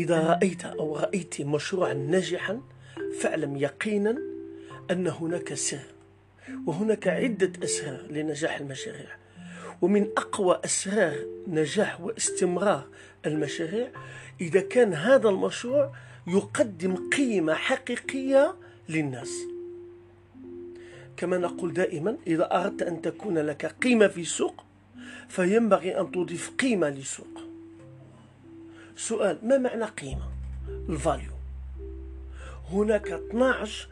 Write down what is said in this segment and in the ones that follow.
إذا رأيت أو رأيت مشروعا ناجحا فاعلم يقينا أن هناك سر وهناك عدة أسرار لنجاح المشاريع. ومن أقوى أسرار نجاح واستمرار المشاريع إذا كان هذا المشروع يقدم قيمة حقيقية للناس. كما نقول دائما إذا أردت أن تكون لك قيمة في السوق فينبغي أن تضيف قيمة للسوق. سؤال ما معنى قيمة؟ ال value. هناك 12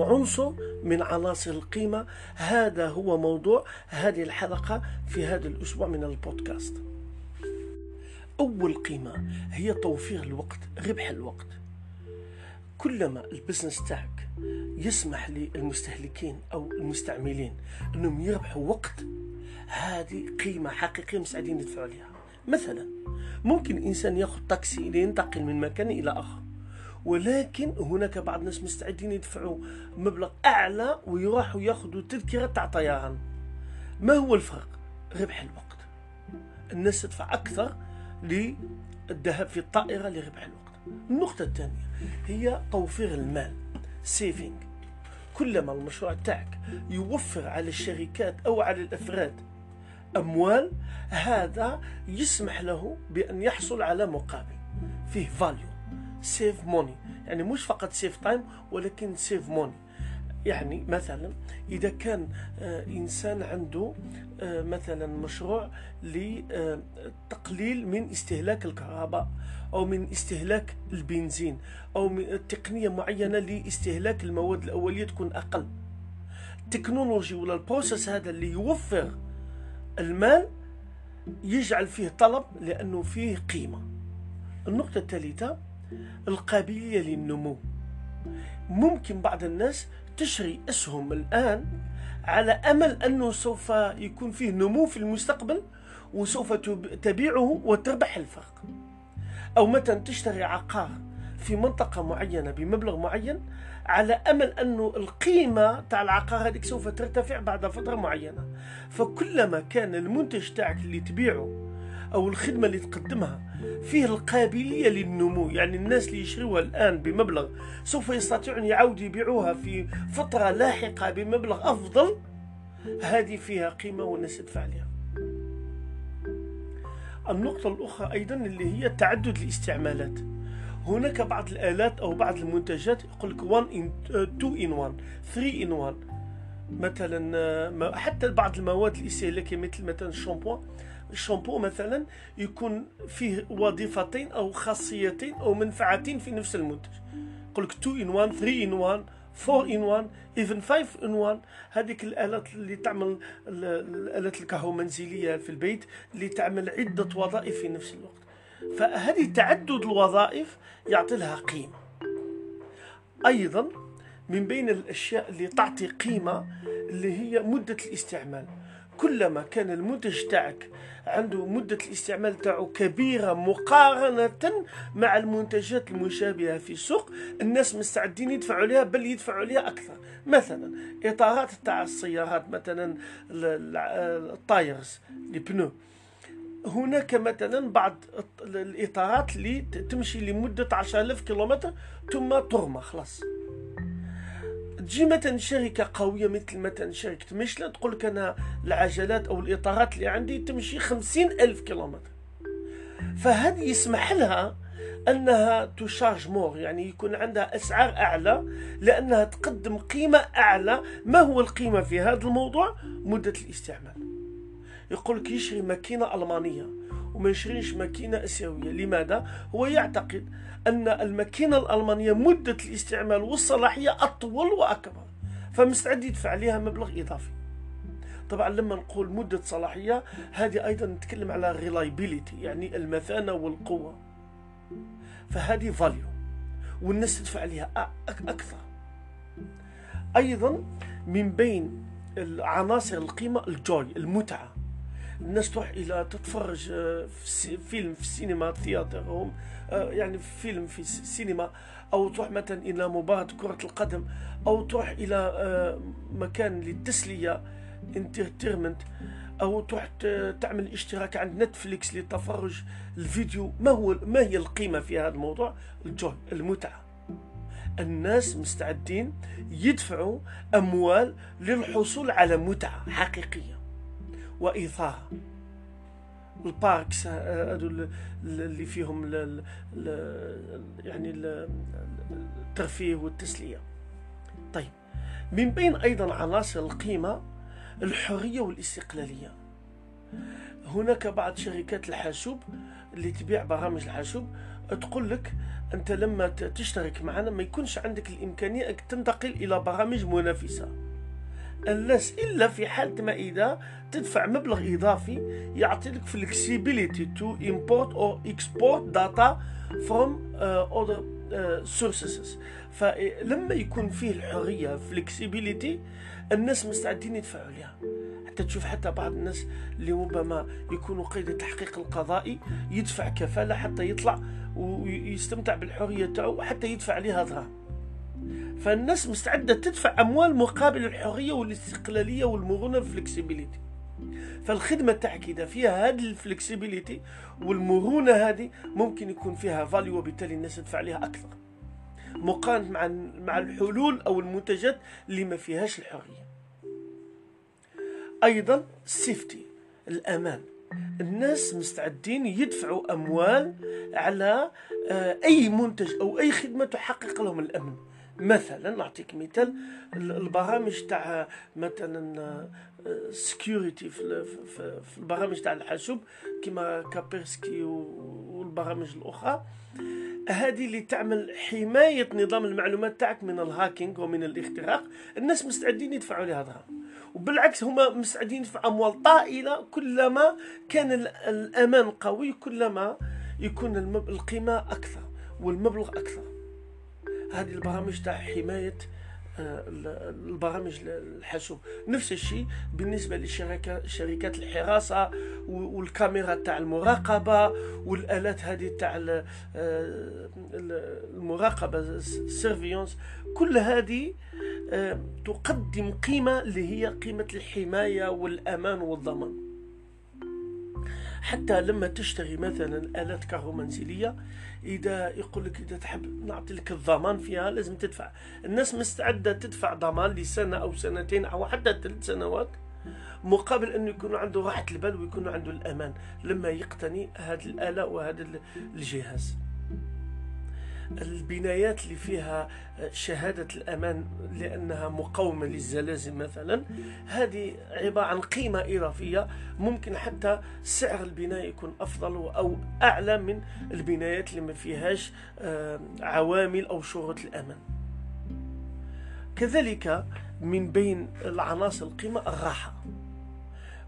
عنصر من عناصر القيمة. هذا هو موضوع هذه الحلقة في هذا الأسبوع من البودكاست. أول قيمة هي توفير الوقت ربح الوقت. كلما ال business تاعك يسمح للمستهلكين أو المستعملين أنهم يربحوا وقت هذه قيمة حقيقية مستعدين يدفعوا عليها. مثلا ممكن إنسان يأخذ تاكسي لينتقل من مكان إلى آخر ولكن هناك بعض الناس مستعدين يدفعوا مبلغ أعلى ويروحوا ياخذوا تذكرة تاع طيران. ما هو الفرق؟ ربح الوقت. الناس تدفع أكثر للذهاب في الطائرة لربح الوقت. النقطة الثانية هي توفير المال saving كلما المشروع تاعك يوفر على الشركات أو على الأفراد أموال هذا يسمح له بأن يحصل على مقابل. فيه value save money يعني مش فقط save time ولكن save money يعني مثلا إذا كان آه، إنسان عنده آه، مثلا مشروع لتقليل من استهلاك الكهرباء أو من استهلاك البنزين أو من تقنية معينة لاستهلاك المواد الأولية تكون أقل. ال technology ولا ال process هذا اللي يوفر المال يجعل فيه طلب لأنه فيه قيمة. النقطة الثالثة القابلية للنمو. ممكن بعض الناس تشري أسهم الآن على أمل أنه سوف يكون فيه نمو في المستقبل وسوف تبيعه وتربح الفرق. أو مثلا تشتري عقار. في منطقة معينة بمبلغ معين على أمل أنه القيمة تاع العقار هذيك سوف ترتفع بعد فترة معينة. فكلما كان المنتج تاعك اللي تبيعه أو الخدمة اللي تقدمها فيه القابلية للنمو يعني الناس اللي يشروها الآن بمبلغ سوف يستطيعون يعاودوا يبيعوها في فترة لاحقة بمبلغ أفضل هذه فيها قيمة والناس تدفع عليها النقطة الأخرى أيضا اللي هي تعدد الاستعمالات. هناك بعض الآلات أو بعض المنتجات يقول لك 1 in 2 in 1 3 in 1 مثلا حتى بعض المواد الاستهلاكية مثل مثلا الشامبو الشامبو مثلا يكون فيه وظيفتين أو خاصيتين أو منفعتين في نفس المنتج. يقول لك 2 in 1 3 in 1 4 in 1 even 5 in 1 هذيك الآلات اللي تعمل الآلات الكهرومنزلية في البيت اللي تعمل عدة وظائف في نفس الوقت. فهذه تعدد الوظائف يعطي لها قيمة. أيضا من بين الأشياء اللي تعطي قيمة اللي هي مدة الاستعمال. كلما كان المنتج تاعك عنده مدة الاستعمال تاعو كبيرة مقارنة مع المنتجات المشابهة في السوق الناس مستعدين يدفعوا عليها بل يدفعوا عليها أكثر. مثلا إطارات تاع السيارات مثلا الطايرز لي بنو. هناك مثلا بعض الإطارات اللي تمشي لمدة 10000 كيلومتر ثم ترمى خلاص. تجي مثلا شركة قوية مثل مثلا شركة ميشلان تقول لك أنا العجلات أو الإطارات اللي عندي تمشي خمسين ألف كيلومتر. فهذه يسمح لها أنها تشارج مور؟ يعني يكون عندها أسعار أعلى لأنها تقدم قيمة أعلى. ما هو القيمة في هذا الموضوع؟ مدة الاستعمال. يقول لك يشري ماكينة ألمانية وما يشريش ماكينة آسيوية. لماذا؟ هو يعتقد أن الماكينة الألمانية مدة الاستعمال والصلاحية أطول وأكبر فمستعد يدفع عليها مبلغ إضافي. طبعا لما نقول مدة صلاحية هذه أيضا نتكلم على reliability يعني المثانة والقوة. فهذه فاليو والناس تدفع عليها أكثر. أيضا من بين عناصر القيمة الجوي المتعة. الناس تروح إلى تتفرج آه، في فيلم في السينما ثياتر آه، يعني فيلم في السينما أو تروح مثلا إلى مباراة كرة القدم أو تروح إلى آه، مكان للتسلية entertainment أو تروح تعمل اشتراك عند نتفليكس لتفرج الفيديو. ما هو ما هي القيمة في هذا الموضوع؟ ال joy المتعة. الناس مستعدين يدفعوا أموال للحصول على متعة حقيقية. واثاره ال parks هذو اللي فيهم ل يعني الترفيه والتسلية. طيب من بين أيضا عناصر القيمة الحرية والاستقلالية. هناك بعض شركات الحاسوب اللي تبيع برامج الحاسوب تقول لك أنت لما تشترك معنا ما يكونش عندك الإمكانية أنك تنتقل إلى برامج منافسة. الناس إلا في حالة ما إذا تدفع مبلغ إضافي يعطي لك import or export data from uh, other uh, sources. فلما يكون فيه الحرية flexibility الناس مستعدين يدفعوا عليها حتى تشوف حتى بعض الناس اللي ربما يكونوا قيد التحقيق القضائي يدفع كفالة حتى يطلع ويستمتع بالحرية تاعو حتى يدفع عليها دراهم فالناس مستعدة تدفع أموال مقابل الحرية والاستقلالية والمرونة والفلكسبيليتي فالخدمة تاعك إذا فيها هذه ال flexibility والمرونة هذه ممكن يكون فيها value وبالتالي الناس تدفع عليها أكثر. مقارنة مع مع الحلول أو المنتجات اللي ما فيهاش الحرية. أيضا ال safety الأمان. الناس مستعدين يدفعوا أموال على آه، أي منتج أو أي خدمة تحقق لهم الأمن. مثلا نعطيك مثال البرامج تاع مثلا security في, في البرامج تاع الحاسوب كما Kaspersky والبرامج الأخرى. هذه اللي تعمل حماية نظام المعلومات تاعك من ال hacking ومن الاختراق. الناس مستعدين يدفعوا لها دراهم وبالعكس هما مستعدين يدفعوا أموال طائلة كلما كان الأمان قوي كلما يكون القيمة أكثر والمبلغ أكثر. هذه البرامج تاع حماية آه، البرامج الحاسوب. نفس الشيء بالنسبة لشركات الحراسة والكاميرا تاع المراقبة والآلات هذه تاع آه، المراقبة السيرفيونس كل هذه آه، تقدم قيمة اللي هي قيمة الحماية والأمان والضمان. حتى لما تشتري مثلا آلات كهرومنزلية إذا يقول لك إذا تحب نعطي لك الضمان فيها لازم تدفع. الناس مستعدة تدفع ضمان لسنة أو سنتين أو حتى ثلاث سنوات مقابل أنه يكون عنده راحة البال ويكون عنده الأمان. لما يقتني هذه الآلة وهذا الجهاز. البنايات اللي فيها شهادة الأمان لأنها مقاومة للزلازل مثلا هذه عبارة عن قيمة إضافية. ممكن حتى سعر البناء يكون أفضل أو أعلى من البنايات اللي ما فيهاش آه، عوامل أو شروط الأمان. كذلك من بين العناصر القيمة الراحة.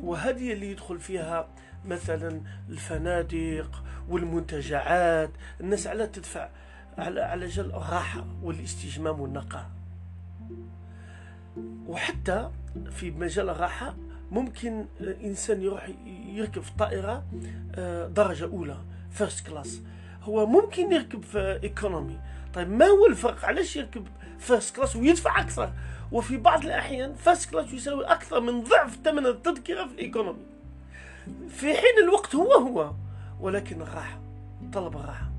وهذه اللي يدخل فيها مثلا الفنادق والمنتجعات. الناس على تدفع على على جل الراحة والاستجمام والنقاء. وحتى في مجال الراحة ممكن إنسان يروح يركب في طائرة آه، درجة أولى first class هو ممكن يركب في economy طيب ما هو الفرق؟ علاش يركب first class ويدفع أكثر؟ وفي بعض الأحيان first class يساوي أكثر من ضعف ثمن التذكرة في ال economy في حين الوقت هو هو ولكن الراحة طلب الراحة.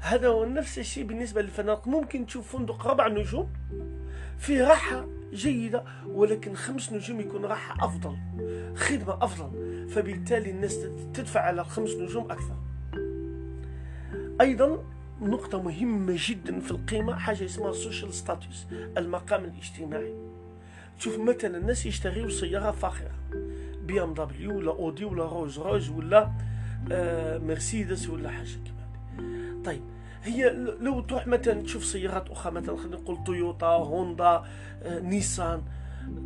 هذا هو نفس الشيء بالنسبة للفنادق ممكن تشوف فندق ربع نجوم فيه راحة جيدة ولكن خمس نجوم يكون راحة أفضل خدمة أفضل. فبالتالي الناس تدفع على خمس نجوم أكثر. أيضا نقطة مهمة جدا في القيمة حاجة اسمها ال social status المقام الاجتماعي. تشوف مثلا الناس يشتريوا سيارة فاخرة بي إم دبليو ولا أودي ولا رولز رويس ولا آه مرسيدس ولا حاجة كما طيب هي لو تروح مثلا تشوف سيارات أخرى مثلا خلينا نقول تويوتا هوندا آه، نيسان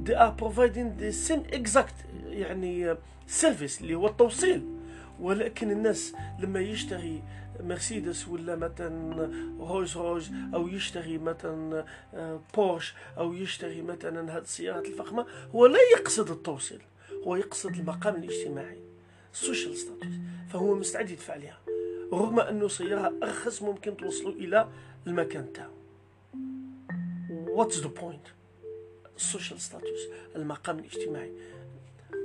they are providing the same exact يعني service اللي هو التوصيل. ولكن الناس لما يشتري مرسيدس ولا مثلا رولز رويس أو يشتري مثلا بورش أو يشتري مثلا هذه السيارات الفخمة هو لا يقصد التوصيل هو يقصد المقام الاجتماعي ال social status فهو مستعد يدفع عليها رغم أنه سيارة أرخص ممكن توصلوا إلى المكان تاعو. What's the point? ال social status المقام الاجتماعي.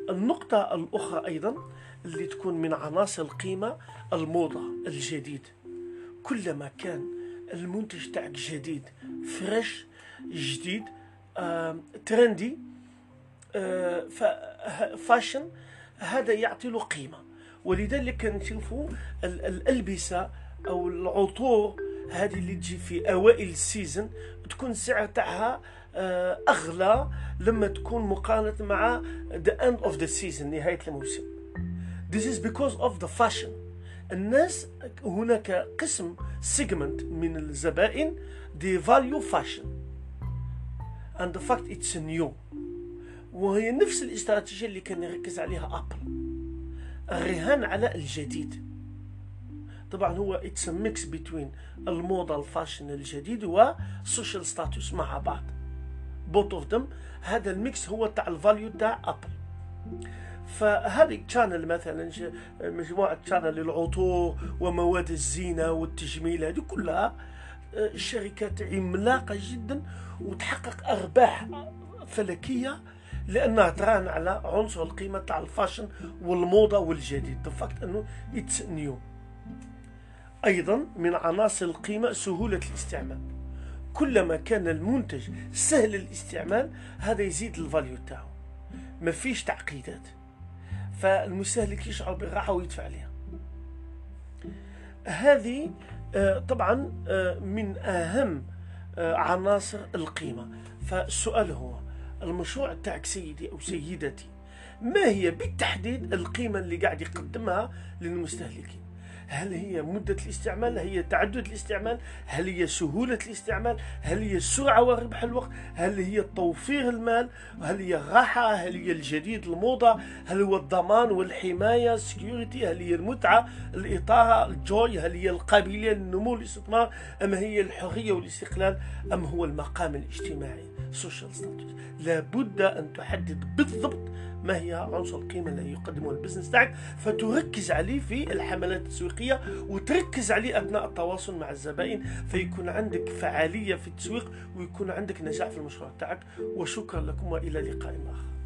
النقطة الأخرى أيضا اللي تكون من عناصر القيمة الموضة الجديد. كلما كان المنتج تاعك جديد fresh جديد آه، trendy آه، فاشن هذا يعطي له قيمة. ولذلك نشوفوا الألبسة أو العطور هذه اللي تجي في أوائل السيزن تكون السعر تاعها آه، أغلى لما تكون مقارنة مع the end of the season نهاية الموسم. This is because of the fashion. الناس هناك قسم segment من الزبائن they value fashion. And the fact it's new. وهي نفس الاستراتيجية اللي كان يركز عليها أبل الرهان على الجديد. طبعا هو it's mix بين الموضه ال fashion الجديد وال social status مع بعض. both of them هذا ال mix هو تاع ال value تاع ابل فهذه شانيل مثلا مجموعة شانيل للعطور ومواد الزينة والتجميل هذه كلها آه، شركات عملاقة جدا وتحقق أرباح فلكية لأنها تراهن على عنصر القيمة تاع ال fashion والموضة والجديد. fact أنه it's new أيضا من عناصر القيمة سهولة الاستعمال. كلما كان المنتج سهل الاستعمال هذا يزيد ال value تاعو. ما فيش تعقيدات. فالمستهلك يشعر بالراحة ويدفع عليها. هذه آه، طبعا آه، من أهم آه، عناصر القيمة. فالسؤال هو المشروع تاعك سيدي أو سيدتي. ما هي بالتحديد القيمة اللي قاعد يقدمها للمستهلكين؟ هل هي مدة الاستعمال؟ هل هي تعدد الاستعمال؟ هل هي سهولة الاستعمال؟ هل هي السرعة وربح الوقت؟ هل هي توفير المال؟ هل هي الراحة؟ هل هي الجديد الموضة؟ هل هو الضمان والحماية؟ security هل هي المتعة؟ الإثارة؟ ال joy؟ هل هي القابلية للنمو والاستثمار أم هي الحرية والاستقلال؟ أم هو المقام الاجتماعي؟ social status لابد أن تحدد بالضبط ما هي عنصر القيمة اللي يقدمه ال business تاعك فتركز عليه في الحملات التسويقية وتركز عليه أثناء التواصل مع الزبائن فيكون عندك فعالية في التسويق ويكون عندك نجاح في المشروع تاعك. وشكرا لكم وإلى لقاء آخر.